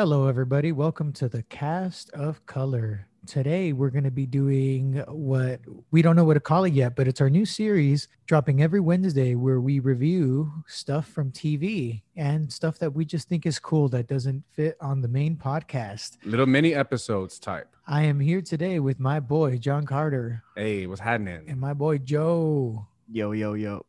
Hello, everybody. Welcome to the cast of color. Today, we're going to be doing what we don't know what to call it yet, but it's our new series dropping every Wednesday where we review stuff from TV and stuff that we just think is cool that doesn't fit on the main podcast. Little mini episodes type. I am here today with my boy, John Carter, Hey, what's happening? and my boy, Joe. Yo, yo, yo.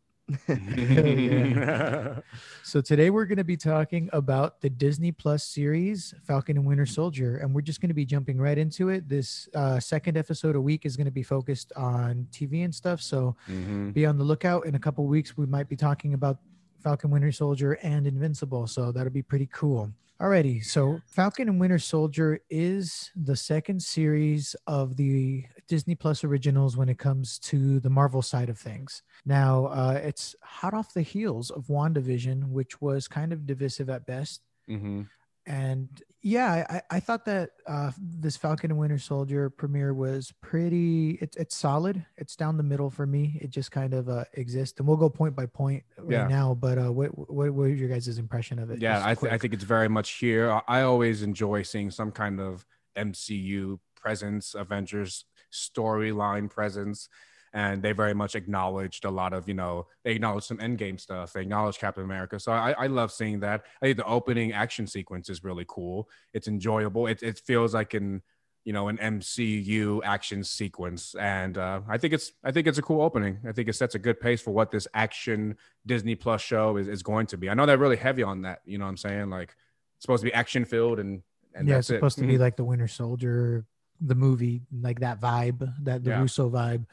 So today we're going to be talking about the Disney Plus series Falcon and Winter Soldier, and we're just going to be jumping right into it. This uh, second episode a week is going to be focused on TV and stuff. So Mhm. be on the lookout. In a couple weeks, we might be talking about Falcon Winter Soldier and Invincible. So that'll be pretty cool. Alrighty, so Falcon and Winter Soldier is the second series of the Disney Plus originals when it comes to the Marvel side of things. Now, uh, it's hot off the heels of WandaVision, which was kind of divisive at best. Mhm. And yeah, I, I thought that uh, this Falcon and Winter Soldier premiere was pretty. It's it's solid. It's down the middle for me. It just kind of uh, exists, and we'll go point by point right Yeah. now. But uh, what what what was your guys' impression of it? Yeah, I, th- I think it's very much here. I always enjoy seeing some kind of MCU presence, Avengers storyline presence. And they very much acknowledged a lot of, you know, they acknowledged some endgame stuff. They acknowledged Captain America. So I, I love seeing that. I think the opening action sequence is really cool. It's enjoyable. It, it feels like an, you know, an MCU action sequence. And uh, I think it's I think it's a cool opening. I think it sets a good pace for what this action Disney Plus show is, is going to be. I know they're really heavy on that. You know what I'm saying? Like it's supposed to be action filled and and yeah, it's supposed it. to be like the Winter Soldier, the movie, like that vibe, that the Yeah. Russo vibe.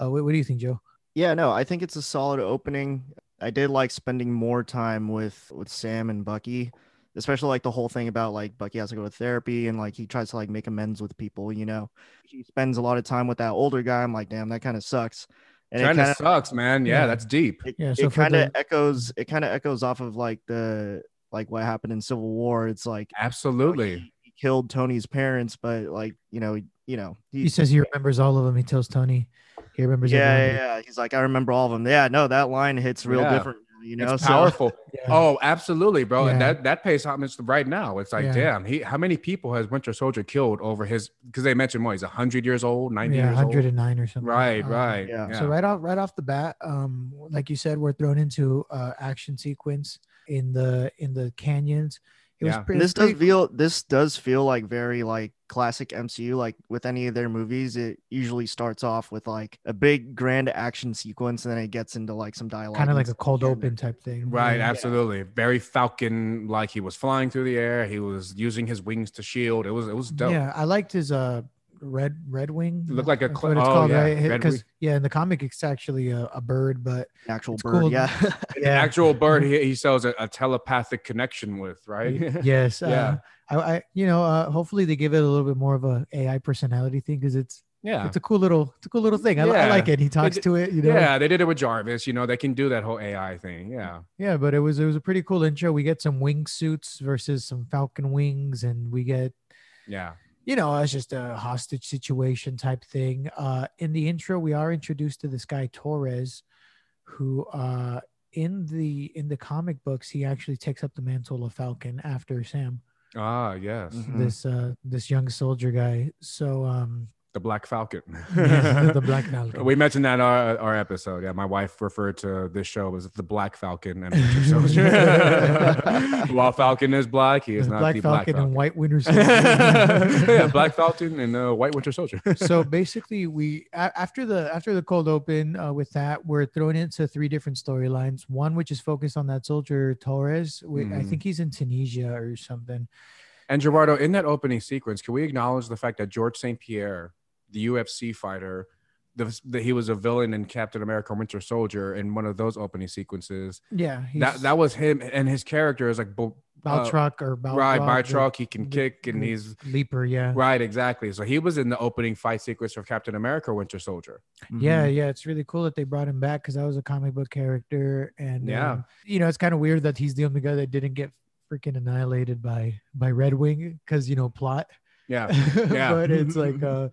Uh, what, what do you think, Joe? Yeah, no, I think it's a solid opening. I did like spending more time with with Sam and Bucky, especially like the whole thing about like Bucky has to go to therapy and like he tries to like make amends with people, you know. He spends a lot of time with that older guy. I'm like, damn, that kind of sucks. And it kind of kind sucks, man. Yeah, Yeah. that's deep. it, Yeah, so it kind of the- echoes it kind of echoes off of like the like what happened in Civil War. It's like Absolutely. he, he killed Tony's parents, but like, you know, you know, He says he remembers all of them. He tells Tony he remembers. yeah, everyone. yeah, yeah. He's like, I remember all of them. Yeah, no, that line hits real Yeah. different. You know, it's so- powerful. Yeah. Oh, absolutely, bro. And that that pays homage to right now. It's like, Yeah. damn, he how many people has Winter Soldier killed over his because they mentioned more, he's hundred years old, 90 yeah, years old. 109 or something. Right, Um, right. yeah. Yeah. So right off right off the bat, um, like you said, we're thrown into uh action sequence in the in the canyons. It was Yeah. pretty. And this does pretty- feel this does feel like very like classic MCU. Like with any of their movies, it usually starts off with like a big grand action sequence, and then it gets into like some dialogue. kind of like a cold here and there. open type thing. Right, Yeah. absolutely. Very Falcon like he was flying through the air. He was using his wings to shield. It was it was dope. Yeah, I liked his uh red red wing. It looked like a cl- what it's oh, called, yeah, right? Because yeah, in the comic it's actually a, a bird, but Actual bird, cool. yeah. The actual bird he, he sells a, a telepathic connection with, right? yes, Yeah. uh, I, I you know uh, hopefully they give it a little bit more of a AI personality thing because it's yeah. it's a cool little it's a cool little thing. I, I like it. He talks did- to it, you know. Yeah, they did it with Jarvis. You know, they can do that whole AI thing. Yeah. Yeah, but it was it was a pretty cool intro. We get some wing suits versus some Falcon wings, and we get Yeah. You know it's just a hostage situation type thing. Uh, in the intro, we are introduced to this guy Torres, who uh in the in the comic books he actually takes up the mantle of Falcon after Sam, Ah, yes. Mhm. this uh this young soldier guy. So um The Black Falcon. Yes, the Black Falcon. We mentioned that in our, our episode. Yeah, my wife referred to this show as the Black Falcon and Winter Soldier. While Falcon is black, he is the not Black the Falcon, Black Falcon. and White Winter Soldier. yeah, Black Falcon and uh, White Winter Soldier. so basically we a- after the after the cold open uh, with that we're thrown into three different storylines one which is focused on that soldier torres we, i Mhm. think he's in tunisia or something And Gerardo, in that opening sequence, can we acknowledge the fact that George St. Pierre, the UFC fighter, the, the, he was a villain in Captain America Winter Soldier in one of those opening sequences. yeah That that was him, and his character is like bo- uh, Baltruck or Balrog, right Batroc. He can the- kick, and the he's leaper yeah right exactly. So he was in the opening fight sequence of Captain America Winter Soldier. yeah Mhm. yeah it's really cool that they brought him back because that was a comic book character and Yeah. um, you know it's kind of weird that he's the only guy that didn't get freaking annihilated by by red wing because you know plot Yeah, Yeah. but it's like uh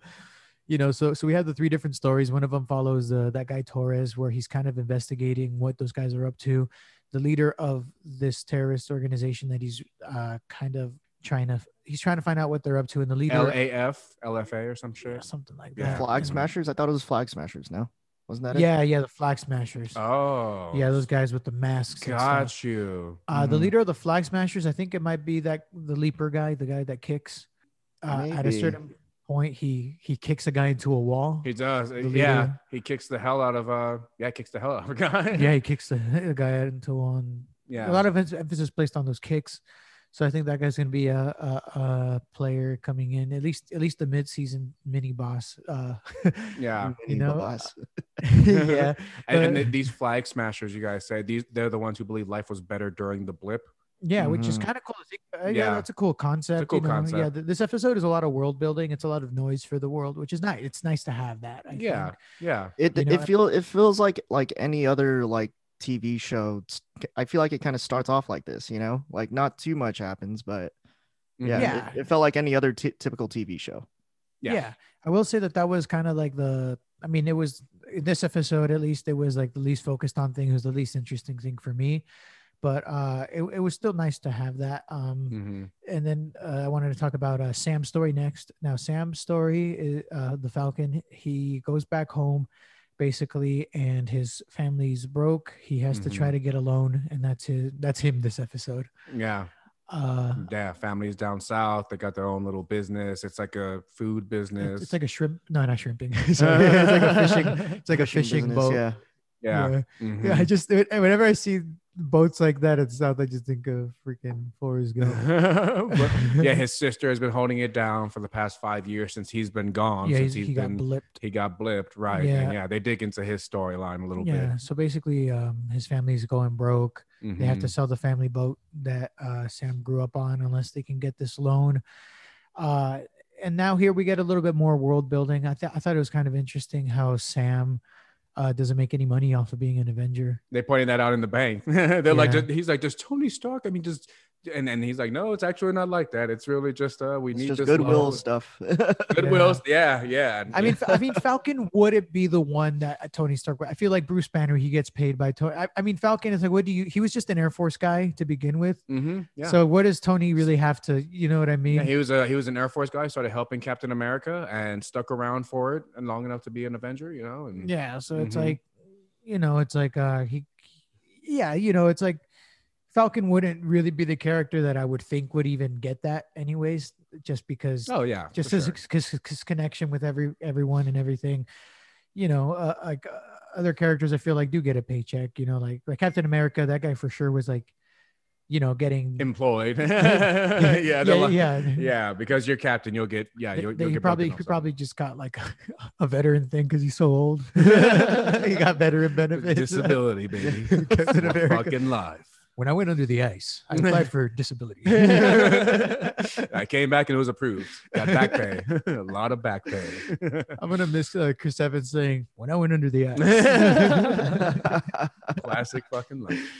you know so so we have the three different stories one of them follows uh, that guy torres where he's kind of investigating what those guys are up to the leader of this terrorist organization that he's uh kind of trying to he's trying to find out what they're up to, and the leader LAF, LFA, or some yeah, something like that. Flag Smashers. I thought it was Flag Smashers. No, wasn't that it? Yeah, yeah, the Flag Smashers. Oh, yeah, those guys with the masks. and got you. Uh, The Mhm. leader of the Flag Smashers, I think it might be that the leaper guy, the guy that kicks. Uh, at a certain point, he he kicks a guy into a wall. He does. Yeah, leader. he kicks the hell out of uh. Yeah, kicks the hell out of a guy. yeah, he kicks the, the guy into one. yeah. A lot of em- emphasis placed on those kicks. So I think that guy's gonna be a, a, a player coming in at least at least the mid season mini boss. Uh, yeah. you Mini know, boss. yeah, And, and but- th- these flag smashers, you guys say these they're the ones who believe life was better during the blip. Yeah, which is Mhm. kind of cool. I think, uh, yeah, Yeah. that's a cool concept. cool you know? Yeah, th- this episode is a lot of world building. It's a lot of noise for the world, which is nice. It's nice to have that. I yeah, think. yeah. It You know, it feel it feels like like any other like TV show. I feel like it kind of starts off like this, you know, like not too much happens, but yeah, Mhm. Yeah. It, it felt like any other t- typical TV show. Yeah. yeah i will say that that was kind of like the i mean it was in this episode at least it was like the least focused on thing it was the least interesting thing for me but uh it, it was still nice to have that um Mhm. and then uh, i wanted to talk about uh sam's story next now sam's story is uh the falcon he goes back home basically and his family's broke he has to Mm-hmm. try to get a loan and that's his that's him this episode Yeah. uh Yeah. Families down south, they got their own little business. It's like a food business. it's like a shrimp no not shrimping Sorry, it's like a fishing it's like a fishing business, boat Yeah. yeah. Yeah, I Mhm. just whenever I see boats like that at South, I just think of freaking Forrest Gump. Yeah, his sister has been holding it down for the past five years since he's been gone. yeah, since he's, he got been blipped. he got blipped, right? Yeah. And yeah, they dig into his storyline a little bit. Yeah, so basically, um, his family's going broke. bit. They have to Mhm. sell the family boat that uh, Sam grew up on, unless they can get this loan. Uh, and now here we get a little bit more world building. I, th- I thought it was kind of interesting how Sam uh, doesn't make any money off of being an Avenger. They pointed that out in the bank. They're like, Yeah. he's like, does Tony Stark? I mean, just and then he's like, no, it's actually not like that. It's really just uh, we It's need just goodwill loan." stuff. Goodwill, yeah, yeah. I mean, I mean, Falcon wouldn't be the one that uh, Tony Stark. I feel like Bruce Banner, he gets paid by Tony. I, I mean, Falcon is like, what do you? He was just an Air Force guy to begin with. hmm yeah. So what does Tony really have to? You know what I mean? yeah, he was a he was an Air Force guy. Started helping Captain America and stuck around for it and long enough to be an Avenger. You know, and Yeah, so it's Mhm. like, you know, it's like uh he yeah, you know, it's like Falcon wouldn't really be the character that I would think would even get that anyways, just because oh yeah, just his, sure. his, connection with every everyone and everything. You know, uh, like uh, other characters I feel like do get a paycheck, you know, like like Captain America, that guy for sure was like, you know, getting employed. yeah, yeah, yeah, like- yeah. yeah, because you're captain, you'll get yeah, you'll, they- you'll he get probably he probably just got like a, veteran thing because he's so old. he got veteran benefits. disability, baby. Captain America. Fucking life. When I went under the ice, I applied for disability. I came back and it was approved. Got back pay. a lot of back pay. I'm gonna miss uh, Chris Evans saying, "When I went under the ice." Classic fucking life.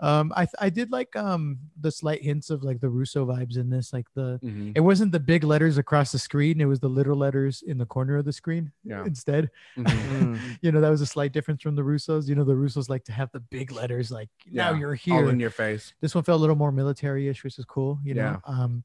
Um, I I did like um the slight hints of like the Russo vibes in this. Like the Mhm. it wasn't the big letters across the screen; it was the little letters in the corner of the screen Yeah. instead. Mhm. Mm. You know that was a slight difference from the Russos. You know the Russos like to have the big letters, like now Yeah, you're here, All here. in your face. this one felt a little more military-ish, which is cool. You know. Um,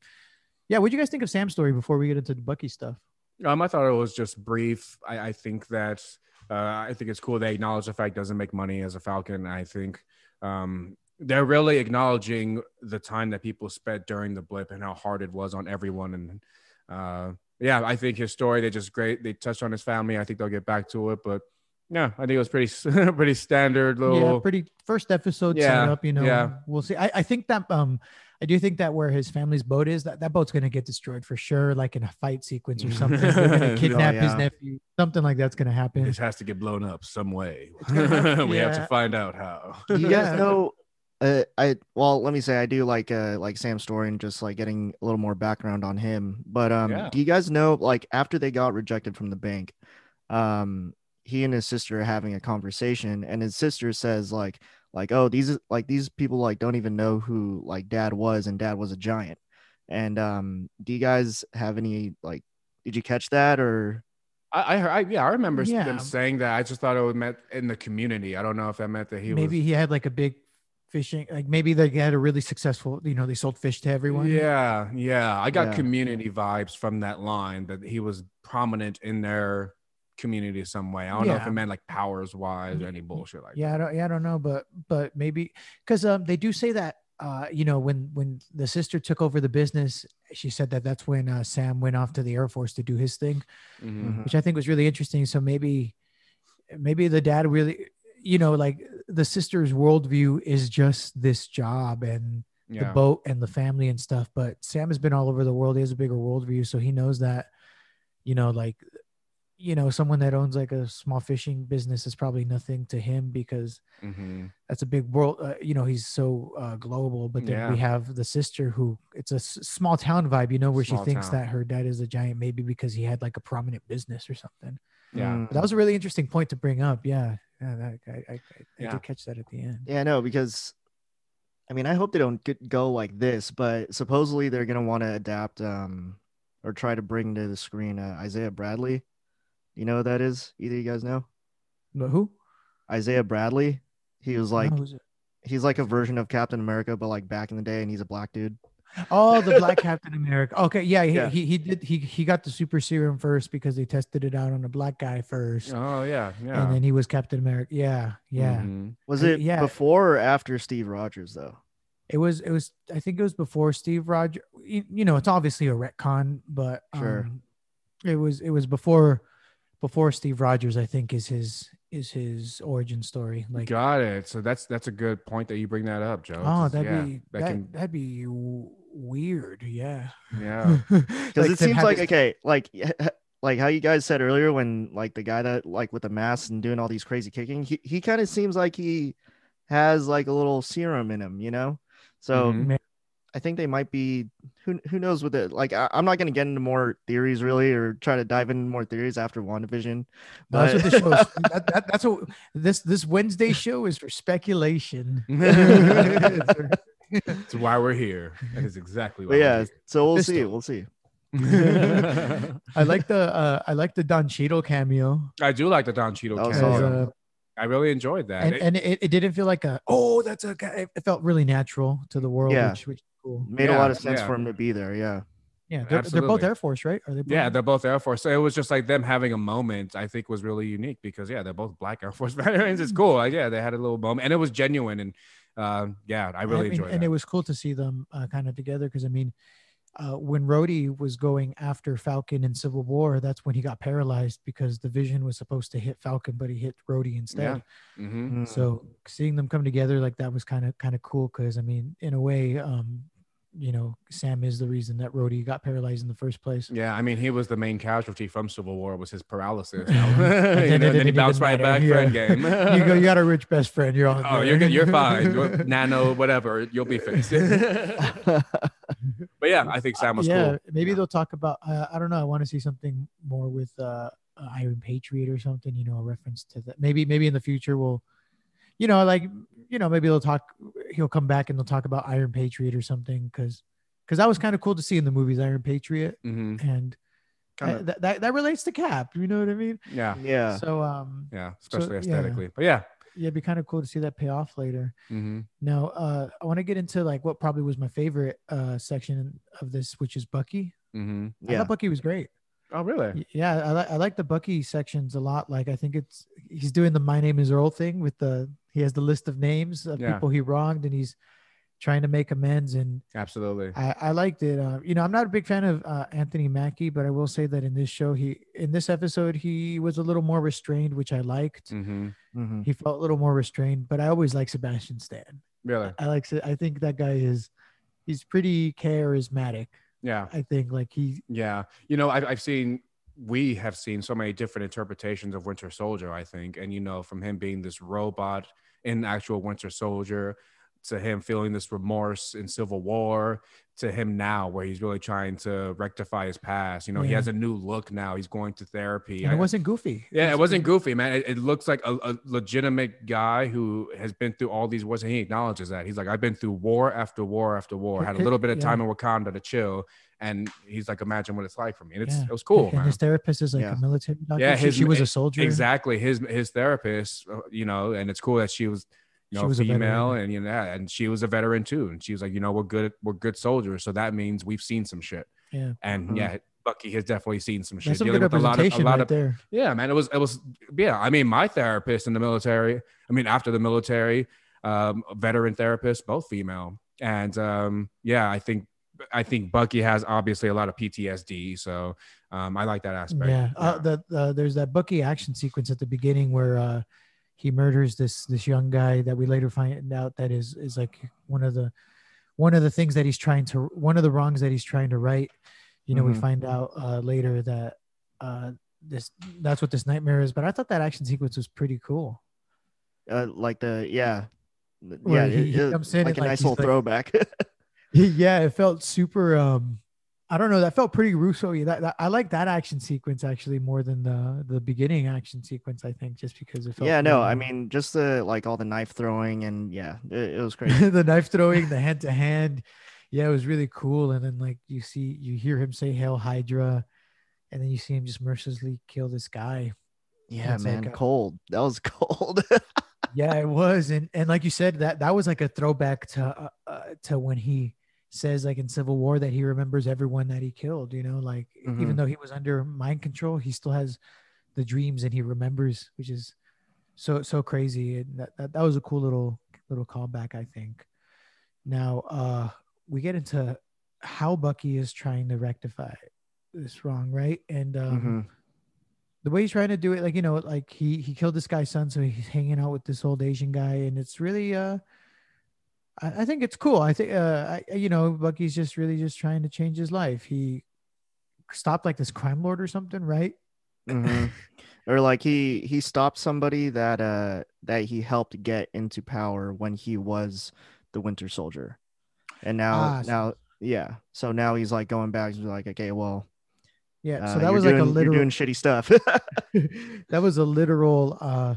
yeah. What do you guys think of Sam's story before we get into the Bucky stuff? Um, I thought it was just brief. I, I think that uh, I think it's cool they acknowledge the fact doesn't make money as a Falcon. I think um, they're really acknowledging the time that people spent during the blip and how hard it was on everyone. And uh, yeah, I think his story they just great. They touched on his family. I think they'll get back to it, but yeah, I think it was pretty pretty standard little. yeah, pretty first episode set Yeah, up. You know, yeah. we'll see. I, I think that um, I do think that where his family's boat is, that that boat's gonna get destroyed for sure, like in a fight sequence or something. They're gonna Oh, kidnap his nephew. Something like that's gonna happen. This has to get blown up some way. gonna have- we have to find out how. Do you Yeah. guys know? Uh, I well, let me say I do like uh like Sam's story and just like getting a little more background on him. But um, Yeah. do you guys know like after they got rejected from the bank, um, he and his sister are having a conversation, and his sister says like like oh these like these people like don't even know who like dad was, and dad was a giant. And um, do you guys have any like? Did you catch that or? I, I, heard- I yeah, I remember Yeah. them saying that. I just thought it was meant in the community. I don't know if that meant that he Maybe was. he had like a big fishing. Like maybe they had a really successful. You know, they sold fish to everyone. Yeah, yeah. I got Yeah. community vibes from that line that he was prominent in their community some way. I don't know if it meant like powers wise or any bullshit like Yeah, I don't, yeah, I don't know, but but maybe because um, they do say that uh, you know when when the sister took over the business, she said that that's when uh, Sam went off to the Air Force to do his thing, that. Mhm. Mhm. which I think was really interesting. So maybe maybe the dad really, you know, like the sister's worldview is just this job and the boat and the family and stuff. But Sam has been all over the world. He has a bigger worldview, so he knows that, you know, like, you know, someone that owns like a small fishing business is probably nothing to him because Mhm. that's a big world. Uh, you know, he's so uh, global. But then we have the sister who it's a s- small town vibe, you know, where Small she thinks town. that her dad is a giant, maybe because he had like a prominent business or something. Yeah. Mm. But that was a really interesting point to bring up. Yeah, yeah, that, I, I, I, I Yeah. did catch that at the end. Yeah, no, because I mean, I hope they don't get, go like this, but supposedly they're gonna want to adapt um or try to bring to the screen uh, Isaiah Bradley. You know who that is? Either you guys know But who? Isaiah Bradley? He was like he's like a version of Captain America, but like back in the day, and he's a black dude. Oh, the Black Captain America. Okay, yeah, he, Yeah. he he did he he got the super serum first because they tested it out on a black guy first, Oh yeah, yeah. and then he was Captain America. Yeah, yeah. Mhm. Was it yeah. before or after Steve Rogers though? It was it was I think it was before Steve Rogers. You, you know, it's obviously a retcon, but Sure. um, it was it was before before Steve Rogers. I think is his is his origin story. Like, Got it. So that's that's a good point that you bring that up, Joe. oh, that'd yeah, be that that, can that'd be weird. Yeah, yeah. Because it seems like this- okay, like like how you guys said earlier when like the guy that like with the mask and doing all these crazy kicking, he, he kind of seems like he has like a little serum in him, you know. So Mhm. Ma- I think they might be who who knows with it. Like I, I'm not gonna get into more theories really or try to dive into more theories after WandaVision. That's what But- the show is. That, that, that's what this this Wednesday show is for speculation. That's why we're here. That is exactly why. But yeah, we're so we'll Mephisto. see. We'll see. I like the uh, I like the Don Cheadle cameo. I do like the Don Cheadle That as, cameo. uh, I really enjoyed that. and It- and it, it didn't feel like a oh that's a guy. It felt really natural to the world, Yeah. which which is cool. Made a lot of sense yeah. for him to be there. Yeah. Yeah, they're, they're both Air Force, right? Are they? Both yeah, they're both Air Force. So it was just like them having a moment. I think was really unique because yeah, they're both Black Air Force veterans. It's cool. Like, yeah, they had a little moment, and it was genuine. And uh, yeah, I really mean, enjoyed and that. it was cool to see them uh, kind of together because I mean, uh, when Rhodey was going after Falcon in Civil War, that's when he got paralyzed because the Vision was supposed to hit Falcon, but he hit Rhodey instead. Mhm. So seeing them come together like that was kind of kind of cool because I mean, in a way, um, you know, Sam is the reason that Rhodey got paralyzed in the first place. Yeah, I mean, he was the main casualty from Civil War was his paralysis. You know, then and then he bounced right matter. back Yeah. for Endgame. you go, you got a rich best friend. You're all. oh, good. you're good. You're fine. You're nano, whatever. You'll be fixed. But yeah, I think Sam was yeah, cool. maybe Yeah. they'll talk about. Uh, I don't know. I want to see something more with uh, uh, Iron Patriot or something. You know, a reference to that. Maybe, maybe in the future we'll, you know, like you know, maybe they'll talk. He'll come back and they'll talk about Iron Patriot or something because because that was kind of cool to see in the movies Iron Patriot hmm and Kind uh, of, that, that that relates to Cap. You know what I mean? yeah, yeah. So um, yeah, So, especially yeah. aesthetically. But yeah. Yeah, it'd be kind of cool to see that pay off later. hmm Now, uh, I want to get into like what probably was my favorite uh section of this, which is Bucky. hmm I Yeah. thought Bucky was great. Oh, really? Yeah, I like I like the Bucky sections a lot. Like I think it's he's doing the my name is Earl thing with the he has the list of names of Yeah. people he wronged and he's trying to make amends and Absolutely. I, I liked it. Uh, you know, I'm not a big fan of uh, Anthony Mackie, but I will say that in this show, he in this episode he was a little more restrained, which I liked. hmm Mhm. He felt a little more restrained, but I always like Sebastian Stan. Really? I like I think that guy is he's pretty charismatic. Yeah. I think like he Yeah. You know, I've, I've seen, we have seen so many different interpretations of Winter Soldier, I think. And, you know, from him being this robot in actual Winter Soldier to him feeling this remorse in Civil War to him now, where he's really trying to rectify his past. You know, he has a new look now. He's going to therapy. and I- it wasn't goofy. yeah, it was- wasn't goofy, man. It, it looks like a, a legitimate guy who has been through all these wars, and he acknowledges that. He's like, I've been through war after war after war. Had a little bit of Yeah. time in Wakanda to chill, and he's like, imagine what it's like for me. And it's Yeah. it was cool, And man. his therapist is like Yeah. a military doctor. Yeah, She- his- she, was a soldier. Exactly. His his therapist, uh, you know, and it's cool that she was, you She know, was a female, veteran. and you know, and she was a veteran too. And she was like, you know, we're good, we're good soldiers, so that means we've seen some shit. Yeah. And Mhm. yeah, Bucky has definitely seen some shit. That's some dealing good with a lot of, a lot right of there. yeah, man. It was it was yeah. I mean, my therapist in the military. I mean, after the military, um, veteran therapist, both female, and um, yeah, I think I think Bucky has obviously a lot of PTSD. So um, I like that aspect. Yeah. Uh, the, the there's that Bucky action sequence at the beginning where uh, he murders this this young guy that we later find out that is is like one of the one of the things that he's trying to one of the wrongs that he's trying to right. You know, we Mhm. find out uh, later that uh, this that's what this nightmare is. But I thought that action sequence was pretty cool. Uh, like the yeah, yeah, he- it- he comes in like a like, nice little like- throwback. yeah, it felt super. um I don't know. That felt pretty Russo. That, that I like that action sequence actually more than the the beginning action sequence. I think just because it felt. yeah, no, I mean just the like all the knife throwing and yeah, it, it was crazy. the knife throwing, the hand to hand. Yeah, it was really cool. And then like you see, you hear him say "Hail Hydra," and then you see him just mercilessly kill this guy. Yeah, It's like man, a- cold. That was cold. Yeah, it was, and and like you said, that that was like a throwback to uh, uh, to when he says like in Civil War that he remembers everyone that he killed. You know, like even Mhm. though he was under mind control, he still has the dreams and he remembers, which is so so crazy. And that that, that was a cool little little callback, I think. Now, uh, we get into how Bucky is trying to rectify this wrong, right? And um, Mhm. the way he's trying to do it, like you know, like he he killed this guy's son, so he's hanging out with this old Asian guy, and it's really uh, I, I think it's cool. I think uh, I, you know, Bucky's just really just trying to change his life. He stopped like this crime lord or something, right? Mhm. or like he he stopped somebody that uh that he helped get into power when he was the Winter Soldier, and now Ah, so- now yeah, so now he's like going back. He's like, okay, well, Yeah. uh, so that you're was like a doing- you're literal. doing shitty stuff. that was a literal uh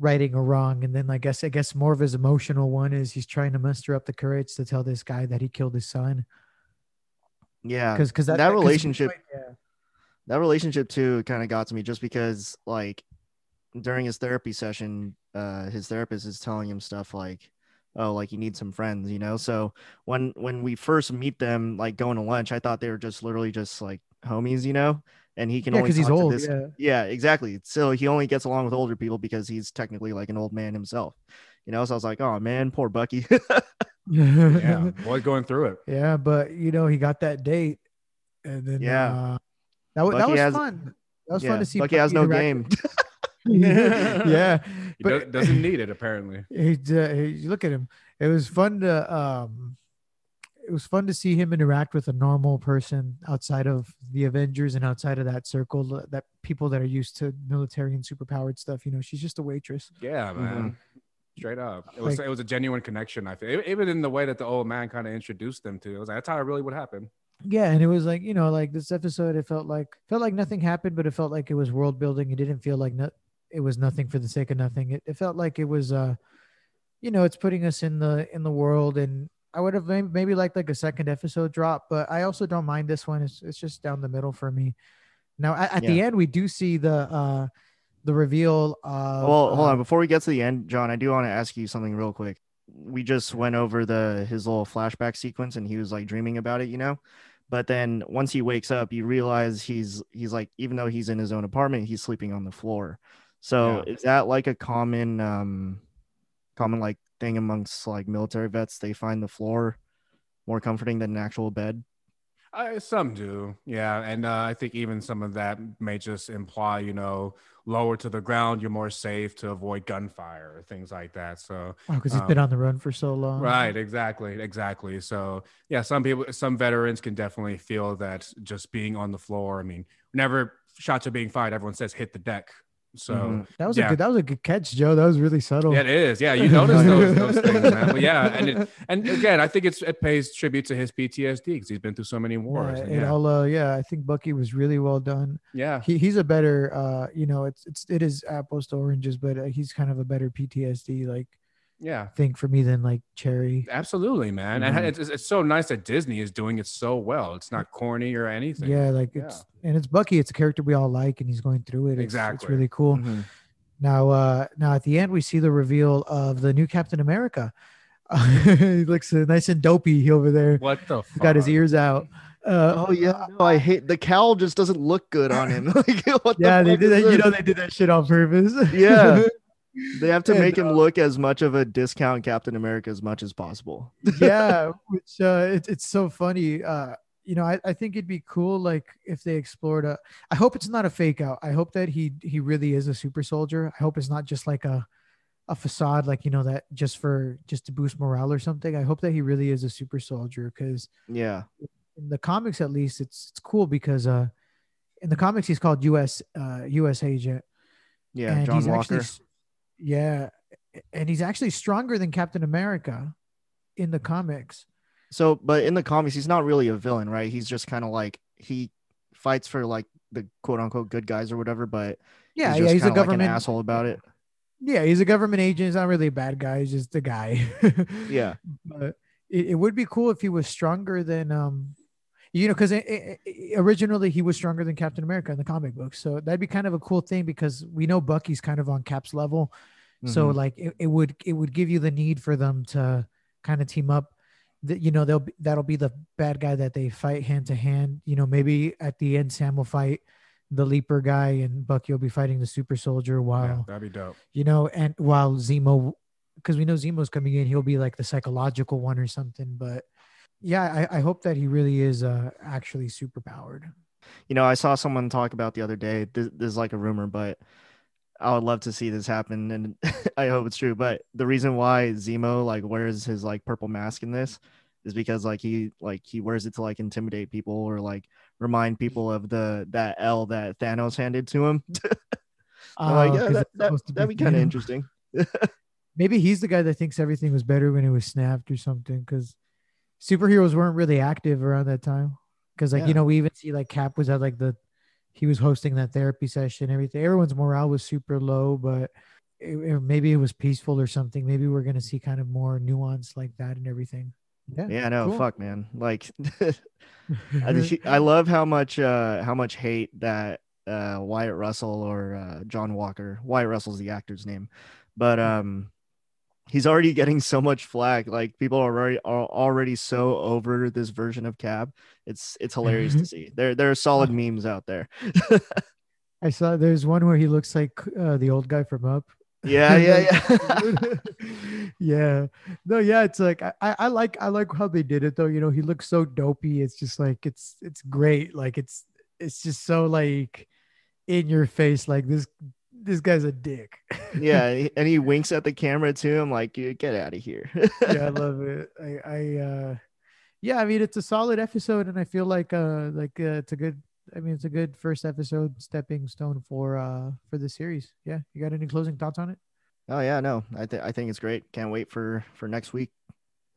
righting a wrong and then i guess i guess more of his emotional one is he's trying to muster up the courage to tell this guy that he killed his son. Yeah, because because that, that 'cause- relationship yeah. that relationship too kind of got to me just because like during his therapy session uh his therapist is telling him stuff like oh like you need some friends you know? So when when we first meet them like going to lunch i thought they were just literally just like homies you know and he can yeah only because he's talk to old this yeah yeah exactly so he only gets along with older people because he's technically like an old man himself you know so i was like oh man poor bucky yeah, boy, going through it. yeah but you know he got that date and then Yeah. uh, that, was that was has- fun that was yeah, fun to see bucky has no game yeah He But- doesn't need it apparently. he, uh, he look at him it was fun to um it was fun to see him interact with a normal person outside of the avengers and outside of that circle that people that are used to military and superpowered stuff you know she's just a waitress Yeah, man. Straight up, it was Like- it was a genuine connection. I feel even in the way that the old man kind of introduced them to. It was like, that's how it really would happen. yeah and it was like you know like this episode it felt like felt like nothing happened but it felt like it was world building it didn't feel like no, it was nothing for the sake of nothing it, it felt like it was uh you know it's putting us in the in the world and i would have maybe, liked like a second episode drop but i also don't mind this one. It's, it's just down the middle for me. Now at, at the end we do see the uh the reveal of well hold uh, on. Before we get to the end john i do want to ask you something real quick. We just went over the his little flashback sequence and he was like dreaming about it you know? But then once he wakes up you realize he's he's like even though he's in his own apartment he's sleeping on the floor. So is that like a common um common like thing amongst like military vets they find the floor more comforting than an actual bed Uh, some do, yeah, and uh, I think even some of that may just imply, you know, lower to the ground, you're more safe to avoid gunfire or things like that. So, because he's been um, on the run for so long right, exactly, exactly. So, yeah, some people, some veterans can definitely feel that just being on the floor. I mean, whenever shots are being fired, everyone says hit the deck. So. Mhm. that was yeah. a good that was a good catch joe that was really subtle Yeah, it is. Yeah, you notice those, those things, man. But yeah, and it, and again, I think it's it pays tribute to his PTSD because he's been through so many wars. Yeah, and yeah, all, uh, yeah, I think Bucky was really well done. yeah, He, he's a better, uh, you know, it's it's it is apples to oranges, but uh, he's kind of a better PTSD like yeah. thing for me than like Cherry. Absolutely, man. Mhm. And it's, it's so nice that Disney is doing it so well. It's not corny or anything. Yeah, like Yeah. it's and it's Bucky. It's a character we all like, and he's going through it. It's, it's really cool. Mhm. Now, uh, now at the end, we see the reveal of the new Captain America. he looks uh, nice and dopey over there. What the? He's got his ears out. Uh, Oh yeah, no, I hate the cowl. Just doesn't look good on him. like, what the yeah, they did is that. You know, they did that shit on purpose. Yeah. They have to And, make him uh, look as much of a discount Captain America as much as possible. yeah, which uh, it, it's so funny. Uh, you know, I, I think it'd be cool, like if they explored a. I hope it's not a fake out. I hope that he he really is a super soldier. I hope it's not just like a a facade, like you know that just for just to boost morale or something. I hope that he really is a super soldier because Yeah. in the comics at least it's it's cool because uh in the comics he's called US uh US agent Yeah. and John Walker. actually yeah and he's actually stronger than Captain America in the comics. So, but in the comics, he's not really a villain, right? He's just kind of like he fights for like the quote unquote good guys or whatever, but Yeah, he's yeah, he's a kinda like government asshole about it. Yeah, he's a government agent. He's not really a bad guy. He's just a guy. Yeah. but it, it would be cool if he was stronger than um you know because eh, eh, eh, originally he was stronger than captain america in the comic books so that'd be kind of a cool thing because we know bucky's kind of on cap's level so Mhm. like it, it would it would give you the need for them to kind of team up that you know they'll be, that'll be the bad guy that they fight hand to hand you know maybe at the end sam will fight the leaper guy and bucky will be fighting the super soldier while Yeah, that'd be dope. you know, and while Zemo, because we know Zemo's coming in, he'll be like the psychological one or something. But yeah, I, I hope that he really is uh, actually super powered. you know, I saw someone talk about the other day. This, this is like a rumor, but I would love to see this happen, and I hope it's true. But the reason why Zemo like wears his like purple mask in this is because like he like he wears it to like intimidate people or like remind people of the that L that Thanos handed to him. I'm like, Uh, yeah, that, that, that'd be you kind of interesting. Maybe he's the guy that thinks everything was better when it was snapped or something. Because superheroes weren't really active around that time. Because like Yeah. you know, we even see like Cap was at like the he was hosting that therapy session. Everything, everyone's morale was super low, but. It, it- maybe it was peaceful or something. Maybe we're gonna see kind of more nuance like that and everything. Yeah, Yeah, no, cool. fuck, man. Like, I, just- I love how much uh how much hate that uh Wyatt Russell or uh, John Walker Wyatt Russell's the actor's name, but um he's already getting so much flack. Like people are already are already so over this version of Cap. It's it's hilarious to see. There there are solid memes out there. I saw there's one where he looks like uh, the old guy from Up. yeah, yeah, yeah. yeah. No, yeah, it's like I, I I like I like how they did it though. You know, he looks so dopey. It's just like it's it's great. Like it's it's just so like in your face. Like this this guy's a dick. yeah, and he winks at the camera too. I'm like, "You get out of here. yeah, I love it. I, I uh yeah, I mean it's a solid episode and I feel like uh like uh, it's a good I mean it's a good first episode stepping stone for uh for the series. Yeah. You got any closing thoughts on it? Oh yeah, no, I think I think it's great. Can't wait for for next week.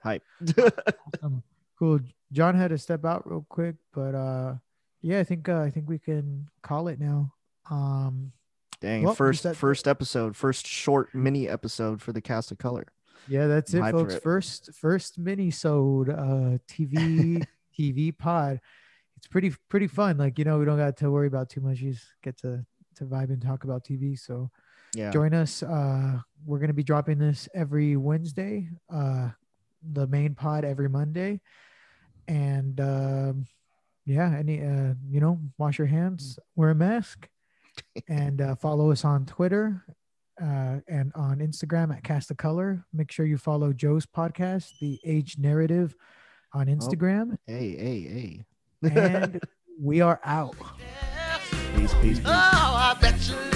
Hype. Awesome. Cool. John had to step out real quick, but uh yeah, I think uh, I think we can call it now. Um Dang, Well, first said- first episode, first short mini episode for the cast of color. yeah, that's it for folks. First first mini sode uh TV TV pod. It's pretty pretty fun. Like, you know, we don't got to worry about too much. You just get to to vibe and talk about TV. So Yeah. join us. Uh, we're going to be dropping this every Wednesday, uh, the main pod every Monday. And um, yeah, any, uh, you know, wash your hands, wear a mask, and uh, follow us on Twitter uh, and on Instagram at Cast the Color. Make sure you follow Joe's podcast, The Age Narrative, on Instagram. Hey, hey, hey. And we are out. peace, peace, peace. Oh,